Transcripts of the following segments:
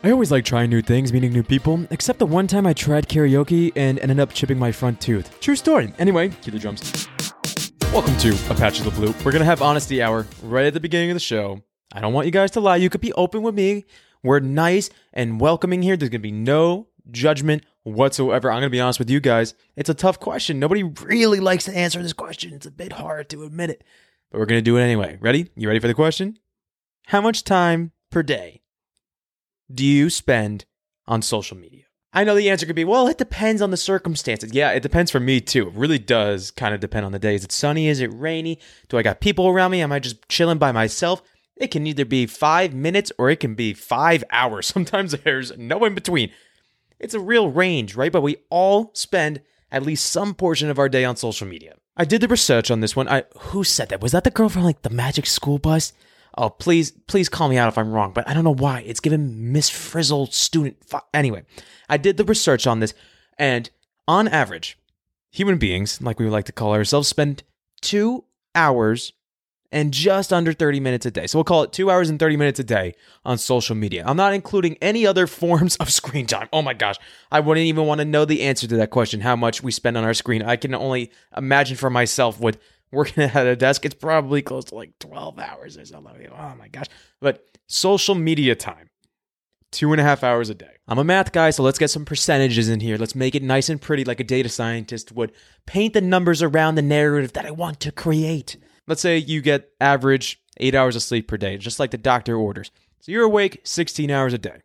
I always like trying new things, meeting new people, except the one time I tried karaoke and ended up chipping my front tooth. True story. Anyway, cue the drums. Welcome to A Patch of the Blue. We're gonna have honesty hour right at the beginning of the show. I don't want you guys to lie. You could be open with me. We're nice and welcoming here. There's gonna be no judgment whatsoever. I'm gonna be honest with you guys. It's a tough question. Nobody really likes to answer this question. It's a bit hard to admit it, but we're gonna do it anyway. Ready? You ready for the question? How much time per day do you spend on social media? I know the answer could be, well, it depends on the circumstances. Yeah, it depends for me too. It really does kind of depend on the day. Is it sunny? Is it rainy? Do I got people around me? Am I just chilling by myself? It can either be five minutes or it can be five hours. Sometimes there's no in between. It's a real range, right? But we all spend at least some portion of our day on social media. I did the research on this one. I who said that? Was that the girl from like the Magic School Bus? Oh, please, please call me out if I'm wrong, but I don't know why. It's given Miss Frizzle student. anyway, I did the research on this, and on average, human beings, like we would like to call ourselves, spend two hours and just under 30 minutes a day. So we'll call it two hours and 30 minutes a day on social media. I'm not including any other forms of screen time. Oh my gosh. I wouldn't even want to know the answer to that question, how much we spend on our screen. I can only imagine for myself with working at a desk, it's probably close to like 12 hours or something. Oh my gosh. But social media time, two and a half hours a day. I'm a math guy, so let's get some percentages in here. Let's make it nice and pretty like a data scientist would. Paint the numbers around the narrative that I want to create. Let's say you get average eight hours of sleep per day, just like the doctor orders. So you're awake 16 hours a day.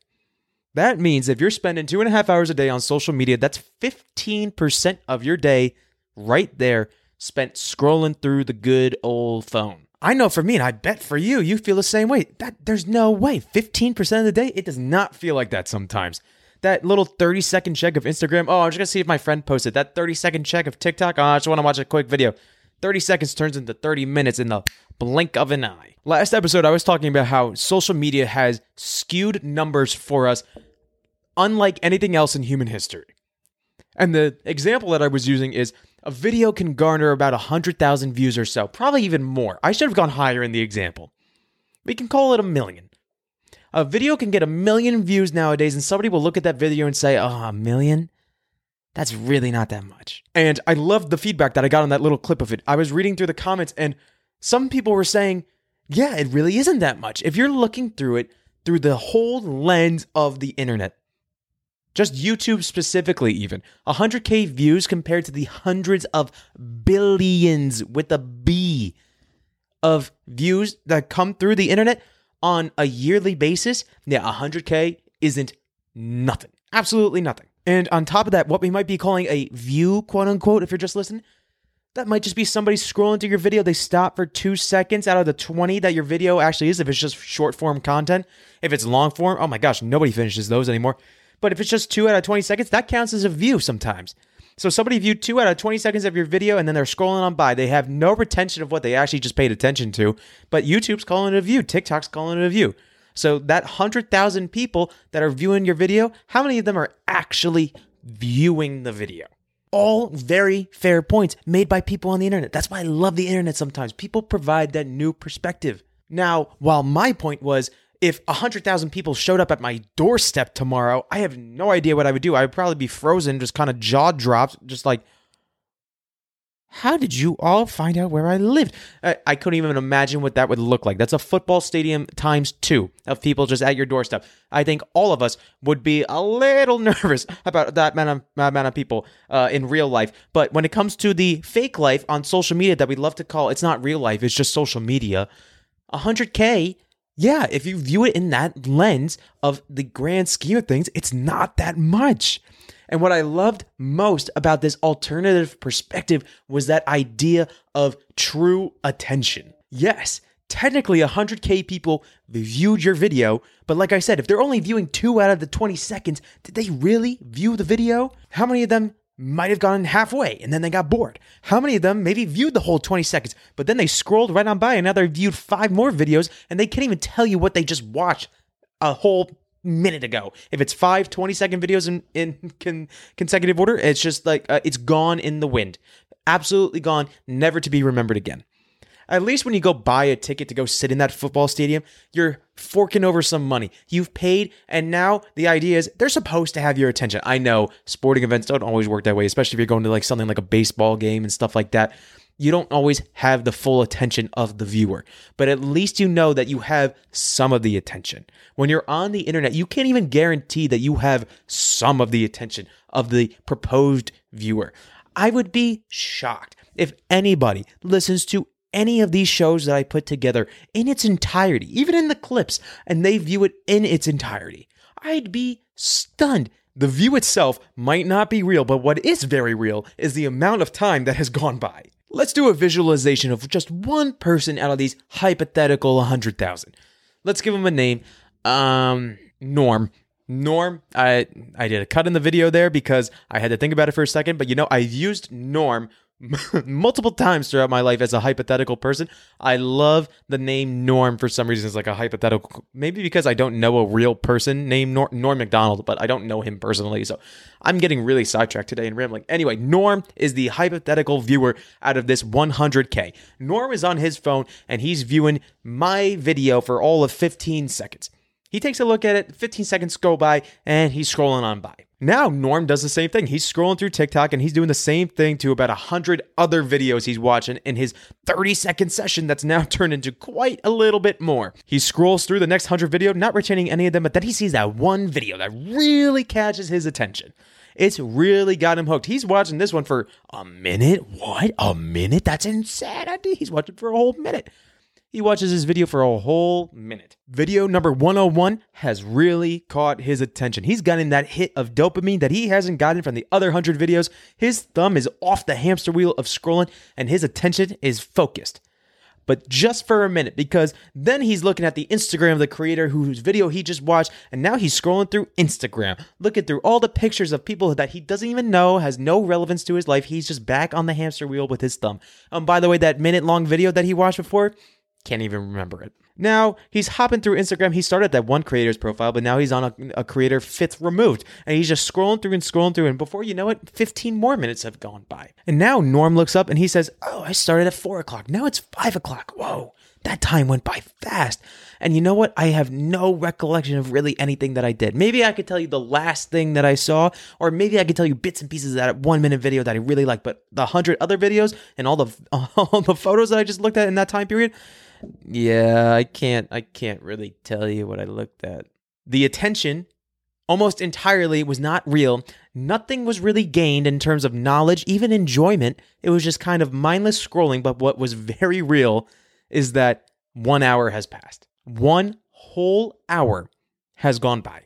That means if you're spending two and a half hours a day on social media, that's 15% of your day right there spent scrolling through the good old phone. I know for me, and I bet for you, you feel the same way. That there's no way. 15% of the day, it does not feel like that sometimes. That little 30 second check of Instagram, oh, I'm just gonna see if my friend posted. That 30 second check of TikTok, oh, I just wanna watch a quick video. 30 seconds turns into 30 minutes in the blink of an eye. Last episode, I was talking about how social media has skewed numbers for us unlike anything else in human history. And the example that I was using is a video can garner about 100,000 views or so, probably even more. I should have gone higher in the example. We can call it a million. A video can get a million views nowadays, and somebody will look at that video and say, Oh, a million? That's really not that much. And I loved the feedback that I got on that little clip of it. I was reading through the comments, and some people were saying, Yeah, it really isn't that much. If you're looking through it through the whole lens of the internet, just YouTube specifically, even 100K views compared to the hundreds of billions with a B of views that come through the internet on a yearly basis. Yeah, 100K isn't nothing. Absolutely nothing. And on top of that, what we might be calling a view, quote unquote, if you're just listening, that might just be somebody scrolling through your video. They stop for two seconds out of the 20 that your video actually is, if it's just short form content. If it's long form, oh my gosh, nobody finishes those anymore. But if it's just two out of 20 seconds, that counts as a view sometimes. So somebody viewed two out of 20 seconds of your video and then they're scrolling on by. They have no retention of what they actually just paid attention to. But YouTube's calling it a view, TikTok's calling it a view. So that 100,000 people that are viewing your video, how many of them are actually viewing the video? All very fair points made by people on the internet. That's why I love the internet sometimes. People provide that new perspective. Now, while my point was if 100,000 people showed up at my doorstep tomorrow, I have no idea what I would do. I would probably be frozen, just kind of jaw dropped, just like, how did you all find out where I lived? I, I, couldn't even imagine what that would look like. That's a football stadium times two of people just at your doorstep. I think all of us would be a little nervous about that amount of, amount of people uh, in real life. But when it comes to the fake life on social media that we love to call, it's not real life, it's just social media. 100K yeah, if you view it in that lens of the grand scheme of things, it's not that much. And what I loved most about this alternative perspective was that idea of true attention. Yes, technically 100k people viewed your video, but like I said, if they're only viewing 2 out of the 20 seconds, did they really view the video? How many of them might have gone halfway and then they got bored. How many of them maybe viewed the whole 20 seconds, but then they scrolled right on by and now they viewed five more videos and they can't even tell you what they just watched a whole minute ago. If it's five 20 second videos in, in con- consecutive order, it's just like uh, it's gone in the wind. Absolutely gone, never to be remembered again. At least when you go buy a ticket to go sit in that football stadium, you're forking over some money. You've paid, and now the idea is they're supposed to have your attention. I know sporting events don't always work that way, especially if you're going to like something like a baseball game and stuff like that. You don't always have the full attention of the viewer, but at least you know that you have some of the attention. When you're on the internet, you can't even guarantee that you have some of the attention of the proposed viewer. I would be shocked if anybody listens to any of these shows that I put together in its entirety, even in the clips, and they view it in its entirety. I'd be stunned. The view itself might not be real, but what is very real is the amount of time that has gone by. Let's do a visualization of just one person out of these hypothetical 100,000. Let's give him a name. Um, Norm. Norm, I I did a cut in the video there because I had to think about it for a second, but you know, I've used Norm multiple times throughout my life as a hypothetical person. I love the name Norm for some reason. It's like a hypothetical, maybe because I don't know a real person named Norm, Norm Macdonald, but I don't know him personally. So I'm getting really sidetracked today and rambling. Anyway, Norm is the hypothetical viewer out of this 100K. Norm is on his phone and he's viewing my video for all of 15 seconds. He takes a look at it, 15 seconds go by, and he's scrolling on by. Now, Norm does the same thing. He's scrolling through TikTok and he's doing the same thing to about 100 other videos he's watching in his 30 second session that's now turned into quite a little bit more. He scrolls through the next 100 video, not retaining any of them, but then he sees that one video that really catches his attention. It's really got him hooked. He's watching this one for a minute. What? A minute? That's insanity. He's watching for a whole minute. He watches his video for a whole minute. Video number 101 has really caught his attention. He's gotten that hit of dopamine that he hasn't gotten from the other 100 videos. His thumb is off the hamster wheel of scrolling and his attention is focused. But just for a minute, because then he's looking at the Instagram of the creator whose video he just watched, and now he's scrolling through Instagram, looking through all the pictures of people that he doesn't even know, has no relevance to his life. He's just back on the hamster wheel with his thumb. And um, by the way, that minute long video that he watched before, can't even remember it. Now he's hopping through Instagram. He started that one creator's profile, but now he's on a, a, creator fifth removed. And he's just scrolling through and scrolling through. And before you know it, 15 more minutes have gone by. And now Norm looks up and he says, Oh, I started at four o'clock. Now it's five o'clock. Whoa, that time went by fast. And you know what? I have no recollection of really anything that I did. Maybe I could tell you the last thing that I saw, or maybe I could tell you bits and pieces of that one minute video that I really like. But the hundred other videos and all the all the photos that I just looked at in that time period, yeah, I can't I can't really tell you what I looked at. The attention almost entirely was not real. Nothing was really gained in terms of knowledge, even enjoyment. It was just kind of mindless scrolling, but what was very real is that 1 hour has passed. 1 whole hour has gone by.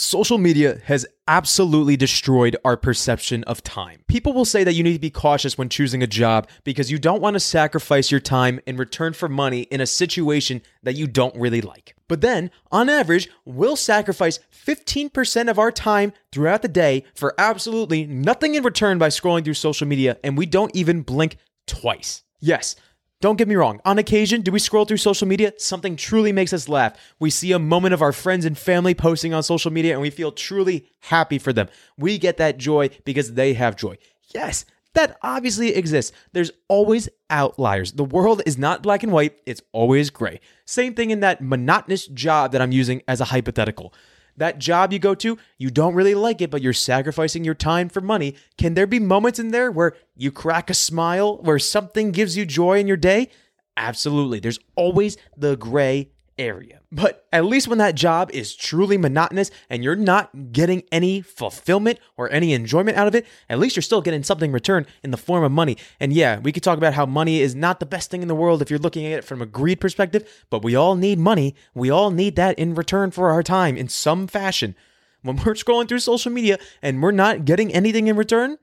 Social media has absolutely destroyed our perception of time. People will say that you need to be cautious when choosing a job because you don't want to sacrifice your time in return for money in a situation that you don't really like. But then, on average, we'll sacrifice 15% of our time throughout the day for absolutely nothing in return by scrolling through social media, and we don't even blink twice. Yes, don't get me wrong. On occasion, do we scroll through social media? Something truly makes us laugh. We see a moment of our friends and family posting on social media and we feel truly happy for them. We get that joy because they have joy. Yes, that obviously exists. There's always outliers. The world is not black and white, it's always gray. Same thing in that monotonous job that I'm using as a hypothetical that job you go to, you don't really like it, but you're sacrificing your time for money. Can there be moments in there where you crack a smile, where something gives you joy in your day? Absolutely. There's always the gray area. But at least when that job is truly monotonous and you're not getting any fulfillment or any enjoyment out of it, at least you're still getting something returned in the form of money. And yeah, we could talk about how money is not the best thing in the world if you're looking at it from a greed perspective, but we all need money. We all need that in return for our time in some fashion. When we're scrolling through social media and we're not getting anything in return,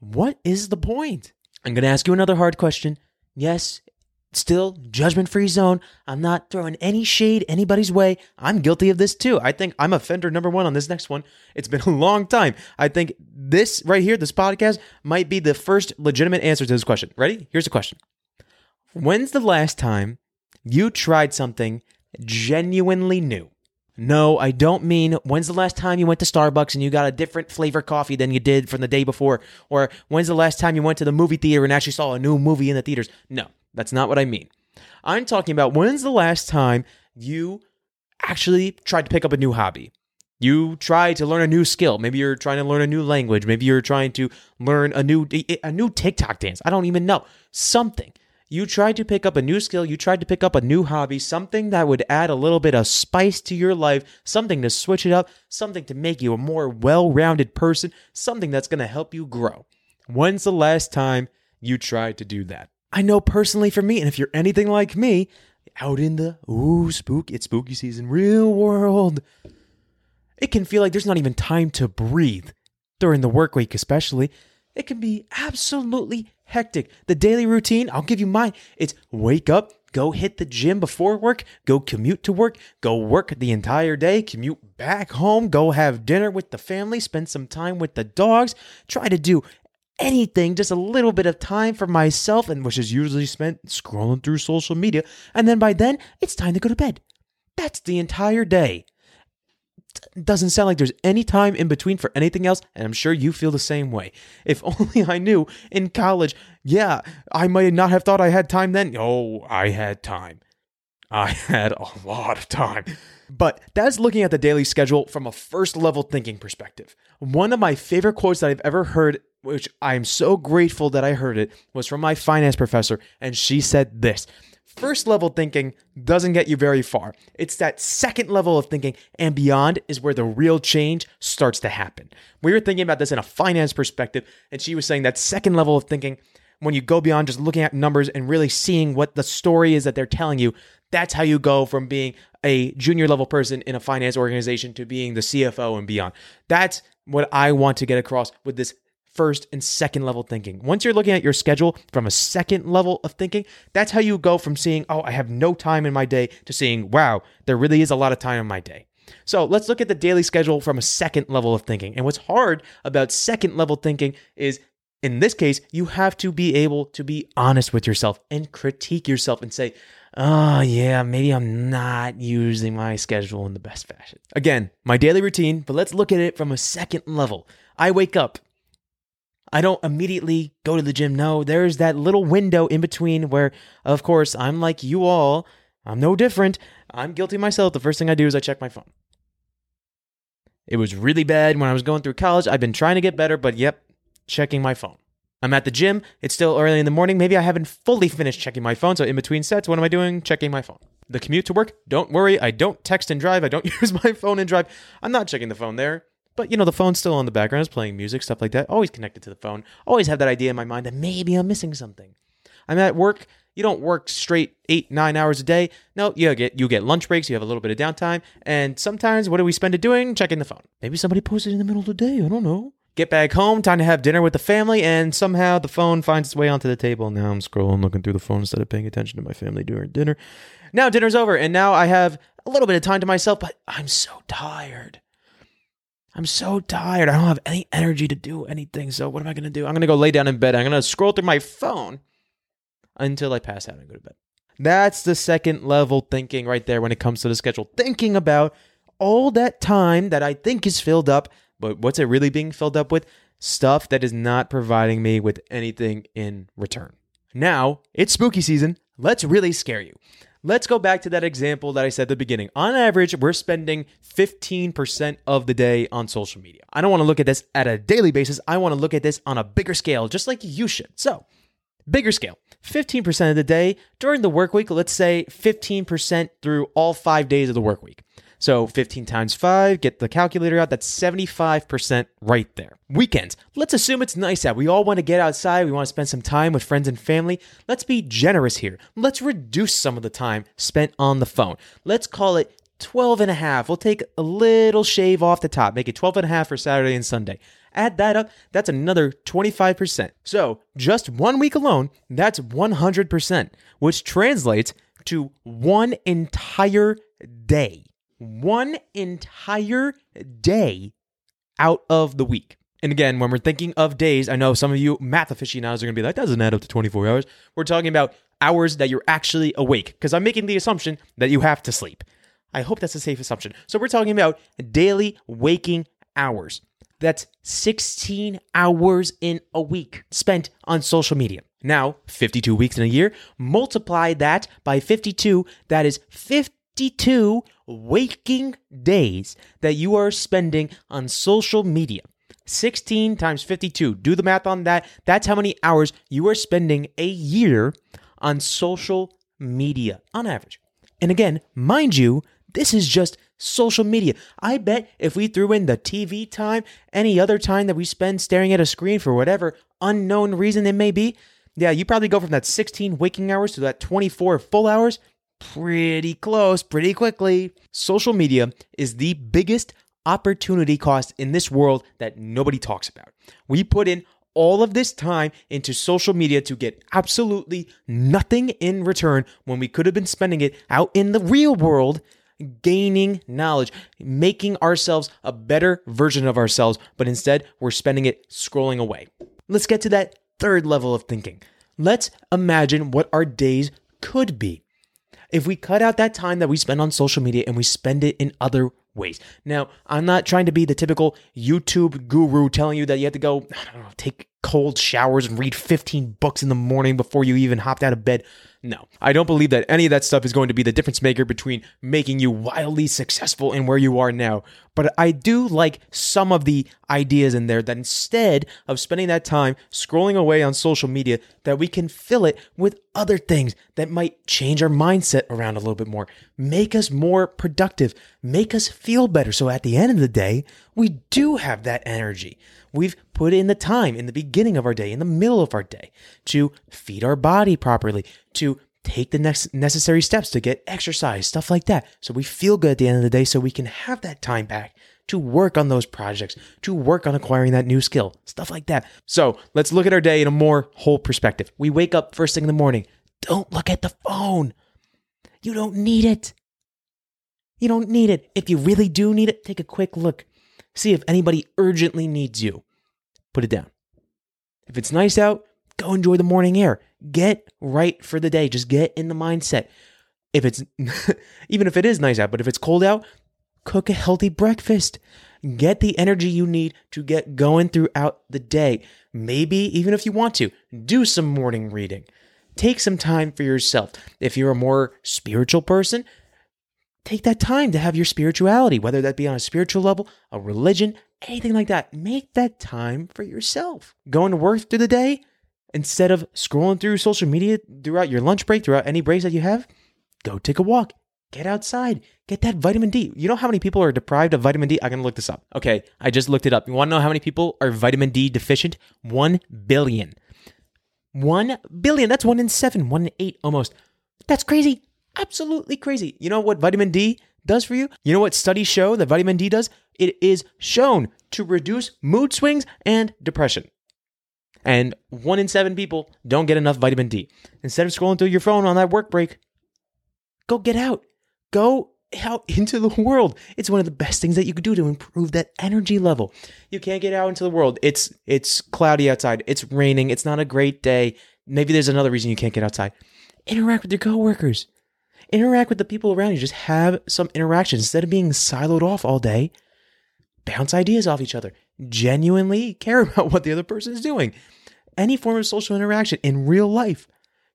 what is the point? I'm going to ask you another hard question. Yes, Still, judgment free zone. I'm not throwing any shade anybody's way. I'm guilty of this too. I think I'm offender number one on this next one. It's been a long time. I think this right here, this podcast, might be the first legitimate answer to this question. Ready? Here's the question When's the last time you tried something genuinely new? No, I don't mean when's the last time you went to Starbucks and you got a different flavor coffee than you did from the day before? Or when's the last time you went to the movie theater and actually saw a new movie in the theaters? No, That's not what I mean. I'm talking about when's the last time you actually tried to pick up a new hobby? You try to learn a new skill. Maybe you're trying to learn a new language. Maybe you're trying to learn a new a new TikTok dance. I don't even know. Something. You tried to pick up a new skill, you tried to pick up a new hobby, something that would add a little bit of spice to your life, something to switch it up, something to make you a more well-rounded person, something that's going to help you grow. When's the last time you tried to do that? I know personally for me, and if you're anything like me, out in the ooh spook, it's spooky season, real world, it can feel like there's not even time to breathe during the work week, especially. It can be absolutely hectic. The daily routine, I'll give you mine. It's wake up, go hit the gym before work, go commute to work, go work the entire day, commute back home, go have dinner with the family, spend some time with the dogs, try to do anything, just a little bit of time for myself, and which is usually spent scrolling through social media. And then by then, it's time to go to bed. That's the entire day doesn't sound like there's any time in between for anything else, and I'm sure you feel the same way. If only I knew in college, yeah, I might not have thought I had time then. Oh, I had time. I had a lot of time. But that's looking at the daily schedule from a first level thinking perspective. One of my favorite quotes that I've ever heard, which I'm so grateful that I heard it, was from my finance professor, and she said this First level thinking doesn't get you very far. It's that second level of thinking and beyond is where the real change starts to happen. We were thinking about this in a finance perspective, and she was saying that second level of thinking, when you go beyond just looking at numbers and really seeing what the story is that they're telling you, that's how you go from being a junior level person in a finance organization to being the CFO and beyond. That's what I want to get across with this first and second level thinking. Once you're looking at your schedule from a second level of thinking, that's how you go from seeing, oh, I have no time in my day to seeing, wow, there really is a lot of time in my day. So let's look at the daily schedule from a second level of thinking. And what's hard about second level thinking is in this case, you have to be able to be honest with yourself and critique yourself and say, oh, yeah, maybe I'm not using my schedule in the best fashion. Again, my daily routine, but let's look at it from a second level. I wake up, I don't immediately go to the gym. No, there's that little window in between where, of course, I'm like you all. I'm no different. I'm guilty myself. The first thing I do is I check my phone. It was really bad when I was going through college. I've been trying to get better, but yep, checking my phone. I'm at the gym. It's still early in the morning. Maybe I haven't fully finished checking my phone. So in between sets, what am I doing? Checking my phone. The commute to work, don't worry. I don't text and drive. I don't use my phone and drive. I'm not checking the phone there. But you know, the phone's still on the background, it's playing music, stuff like that. Always connected to the phone. Always have that idea in my mind that maybe I'm missing something. I'm at work. You don't work straight eight, nine hours a day. No, you get you get lunch breaks. You have a little bit of downtime, and sometimes what do we spend it doing? Checking the phone. Maybe somebody posted in the middle of the day. I don't know. Get back home, time to have dinner with the family, and somehow the phone finds its way onto the table. Now I'm scrolling, looking through the phone instead of paying attention to my family during dinner. Now dinner's over, and now I have a little bit of time to myself, but I'm so tired. I'm so tired. I don't have any energy to do anything. So what am I going to do? I'm going to go lay down in bed. I'm going to scroll through my phone until I pass out and go to bed. That's the second level thinking right there when it comes to the schedule. Thinking about all that time that I think is filled up, but what's it really being filled up with? Stuff that is not providing me with anything in return. Now, it's spooky season. Let's really scare you. Let's go back to that example that I said at the beginning. On average, we're spending 15% of the day on social media. I don't want to look at this at a daily basis. I want to look at this on a bigger scale, just like you should. So, bigger scale 15% of the day during the work week, let's say 15% through all five days of the work week. So 15 times 5, get the calculator out, that's 75% right there. Weekends, let's assume it's nice out. We all want to get outside, we want to spend some time with friends and family. Let's be generous here. Let's reduce some of the time spent on the phone. Let's call it 12 and a half. We'll take a little shave off the top, make it 12 and a half for Saturday and Sunday. Add that up, that's another 25%. So, just one week alone, that's 100%, which translates to one entire day one entire day out of the week. And again, when we're thinking of days, I know some of you math aficionados are going to be like, that doesn't add up to 24 hours. We're talking about hours that you're actually awake because I'm making the assumption that you have to sleep. I hope that's a safe assumption. So we're talking about daily waking hours. That's 16 hours in a week spent on social media. Now, 52 weeks in a year, multiply that by 52, that is 52 waking days that you are spending on social media. 16 times 52. Do the math on that. That's how many hours you are spending a year on social media on average. And again, mind you, this is just social media. I bet if we threw in the TV time, any other time that we spend staring at a screen for whatever unknown reason it may be, yeah, you probably go from that 16 waking hours to that 24 full hours pretty close, pretty quickly. Social media is the biggest opportunity cost in this world that nobody talks about. We put in all of this time into social media to get absolutely nothing in return when we could have been spending it out in the real world gaining knowledge, making ourselves a better version of ourselves, but instead we're spending it scrolling away. Let's get to that third level of thinking. Let's imagine what our days could be if we cut out that time that we spend on social media and we spend it in other ways. Now, I'm not trying to be the typical YouTube guru telling you that you have to go, I don't know, take cold showers and read 15 books in the morning before you even hopped out of bed. No, I don't believe that any of that stuff is going to be the difference maker between making you wildly successful in where you are now. But I do like some of the ideas in there that instead of spending that time scrolling away on social media, that we can fill it with other things that might change our mindset around a little bit more, make us more productive, make us feel better. So at the end of the day, we do have that energy. We've put in the time in the beginning of our day, in the middle of our day, to feed our body properly, to take the next necessary steps to get exercise, stuff like that. So we feel good at the end of the day so we can have that time back to work on those projects, to work on acquiring that new skill, stuff like that. So let's look at our day in a more whole perspective. We wake up first thing in the morning. Don't look at the phone. You don't need it. You don't need it. If you really do need it, take a quick look. See if anybody urgently needs you. Put it down. If it's nice out, go enjoy the morning air. Get right for the day. Just get in the mindset. If it's, even if it is nice out, but if it's cold out, cook a healthy breakfast. Get the energy you need to get going throughout the day. Maybe even if you want to, do some morning reading. Take some time for yourself. If you're a more spiritual person, take that time to have your spirituality, whether that be on a spiritual level, a religion, anything like that. Make that time for yourself. Going to work through the day, instead of scrolling through social media throughout your lunch break, throughout any breaks that you have, go take a walk. Get outside. Get that vitamin D. You know how many people are deprived of vitamin D? I'm going to look this up. Okay, I just looked it up. You want to know how many people are vitamin D deficient? 1 billion. 1 billion. That's 1 in 7, 1 in 8 almost. That's crazy absolutely crazy. You know what vitamin D does for you? You know what studies show that vitamin D does? It is shown to reduce mood swings and depression. And one in seven people don't get enough vitamin D. Instead of scrolling through your phone on that work break, go get out. Go out into the world. It's one of the best things that you could do to improve that energy level. You can't get out into the world. It's it's cloudy outside. It's raining. It's not a great day. Maybe there's another reason you can't get outside. Interact with your coworkers interact with the people around you. Just have some interaction instead of being siloed off all day. Bounce ideas off each other. Genuinely care about what the other person is doing. Any form of social interaction in real life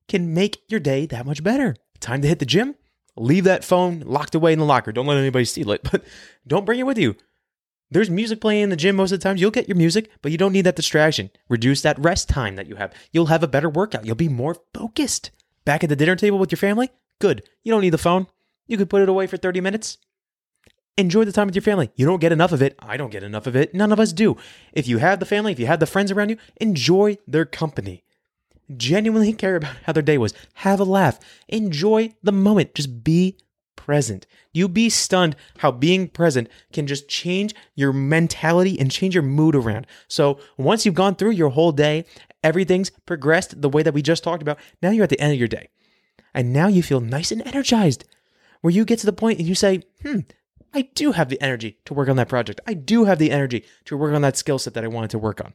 can make your day that much better. Time to hit the gym. Leave that phone locked away in the locker. Don't let anybody steal it, but don't bring it with you. There's music playing in the gym most of the times. You'll get your music, but you don't need that distraction. Reduce that rest time that you have. You'll have a better workout. You'll be more focused. Back at the dinner table with your family, Good. You don't need the phone. You could put it away for 30 minutes. Enjoy the time with your family. You don't get enough of it. I don't get enough of it. None of us do. If you have the family, if you have the friends around you, enjoy their company. Genuinely care about how their day was. Have a laugh. Enjoy the moment. Just be present. You'd be stunned how being present can just change your mentality and change your mood around. So once you've gone through your whole day, everything's progressed the way that we just talked about. Now you're at the end of your day. And now you feel nice and energized, where you get to the point and you say, hmm, I do have the energy to work on that project. I do have the energy to work on that skill set that I wanted to work on.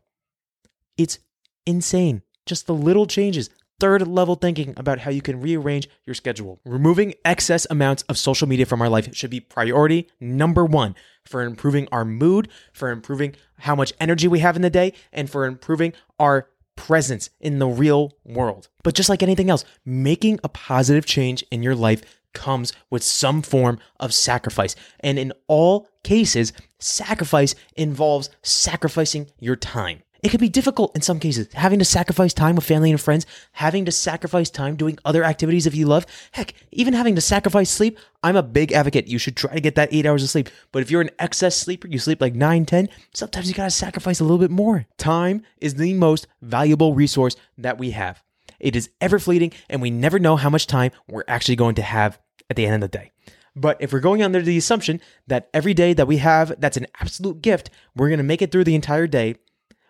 It's insane. Just the little changes, third level thinking about how you can rearrange your schedule. Removing excess amounts of social media from our life should be priority number one for improving our mood, for improving how much energy we have in the day, and for improving our presence in the real world. But just like anything else, making a positive change in your life comes with some form of sacrifice. And in all cases, sacrifice involves sacrificing your time. It can be difficult in some cases, having to sacrifice time with family and friends, having to sacrifice time doing other activities if you love. Heck, even having to sacrifice sleep. I'm a big advocate. You should try to get that eight hours of sleep. But if you're an excess sleeper, you sleep like nine, 10, sometimes you gotta sacrifice a little bit more. Time is the most valuable resource that we have. It is ever fleeting, and we never know how much time we're actually going to have at the end of the day. But if we're going under the assumption that every day that we have that's an absolute gift, we're going to make it through the entire day,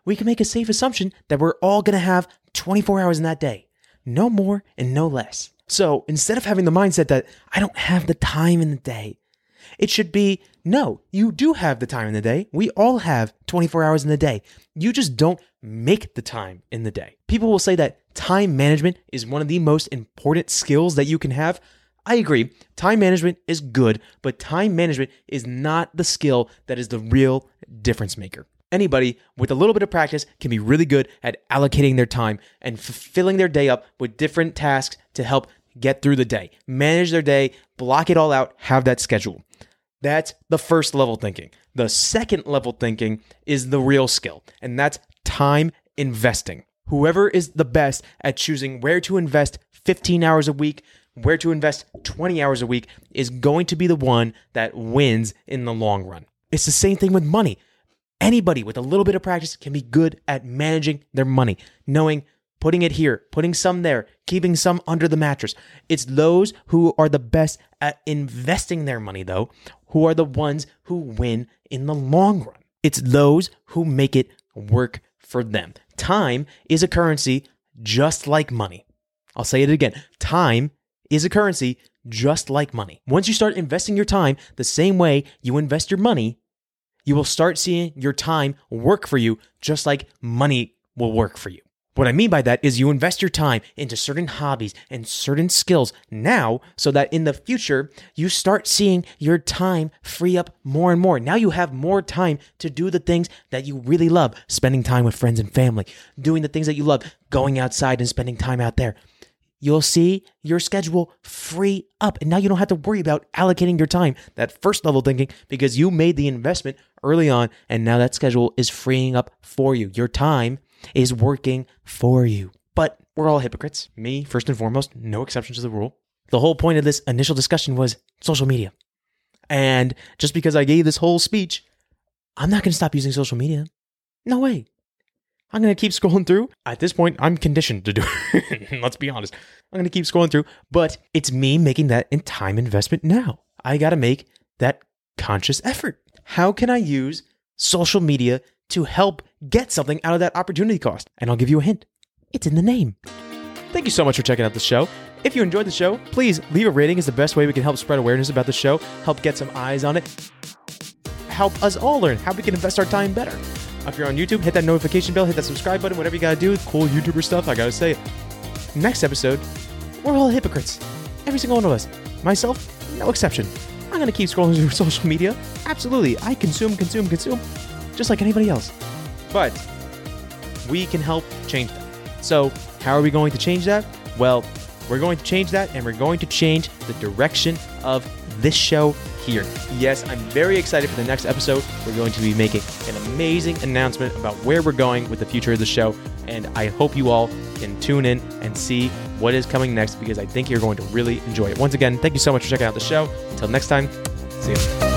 we can make a safe assumption that we're all going to have 24 hours in that day. No more and no less. So instead of having the mindset that I don't have the time in the day, it should be no, you do have the time in the day. We all have 24 hours in the day. You just don't make the time in the day. People will say that time management is one of the most important skills that you can have. I agree. Time management is good, but time management is not the skill that is the real difference maker. Anybody with a little bit of practice can be really good at allocating their time and filling their day up with different tasks to help get through the day, manage their day, block it all out, have that schedule. That's the first level thinking. The second level thinking is the real skill, and that's time investing. Whoever is the best at choosing where to invest 15 hours a week, where to invest 20 hours a week, is going to be the one that wins in the long run. It's the same thing with money. Anybody with a little bit of practice can be good at managing their money, knowing putting it here, putting some there, keeping some under the mattress. It's those who are the best at investing their money, though, who are the ones who win in the long run. It's those who make it work for them. Time is a currency just like money. I'll say it again. Time is a currency just like money. Once you start investing your time the same way you invest your money, you will start seeing your time work for you just like money will work for you. What I mean by that is you invest your time into certain hobbies and certain skills now so that in the future you start seeing your time free up more and more. Now you have more time to do the things that you really love, spending time with friends and family, doing the things that you love, going outside and spending time out there. You'll see your schedule free up. And now you don't have to worry about allocating your time, that first level thinking, because you made the investment early on. And now that schedule is freeing up for you. Your time is working for you. But we're all hypocrites. Me, first and foremost, no exceptions to the rule. The whole point of this initial discussion was social media. And just because I gave this whole speech, I'm not going to stop using social media. No way. I'm going to keep scrolling through. At this point, I'm conditioned to do it. Let's be honest. I'm going to keep scrolling through, but it's me making that in time investment now. I got to make that conscious effort. How can I use social media to help get something out of that opportunity cost? And I'll give you a hint it's in the name. Thank you so much for checking out the show. If you enjoyed the show, please leave a rating. Is the best way we can help spread awareness about the show, help get some eyes on it, help us all learn how we can invest our time better. If you're on YouTube, hit that notification bell, hit that subscribe button, whatever you gotta do. Cool YouTuber stuff, I gotta say. Next episode, we're all hypocrites. Every single one of us. Myself, no exception. I'm gonna keep scrolling through social media. Absolutely. I consume, consume, consume, just like anybody else. But we can help change that. So, how are we going to change that? Well, we're going to change that and we're going to change the direction of this show here. Yes, I'm very excited for the next episode. We're going to be making an amazing announcement about where we're going with the future of the show. And I hope you all can tune in and see what is coming next because I think you're going to really enjoy it. Once again, thank you so much for checking out the show. Until next time, see you.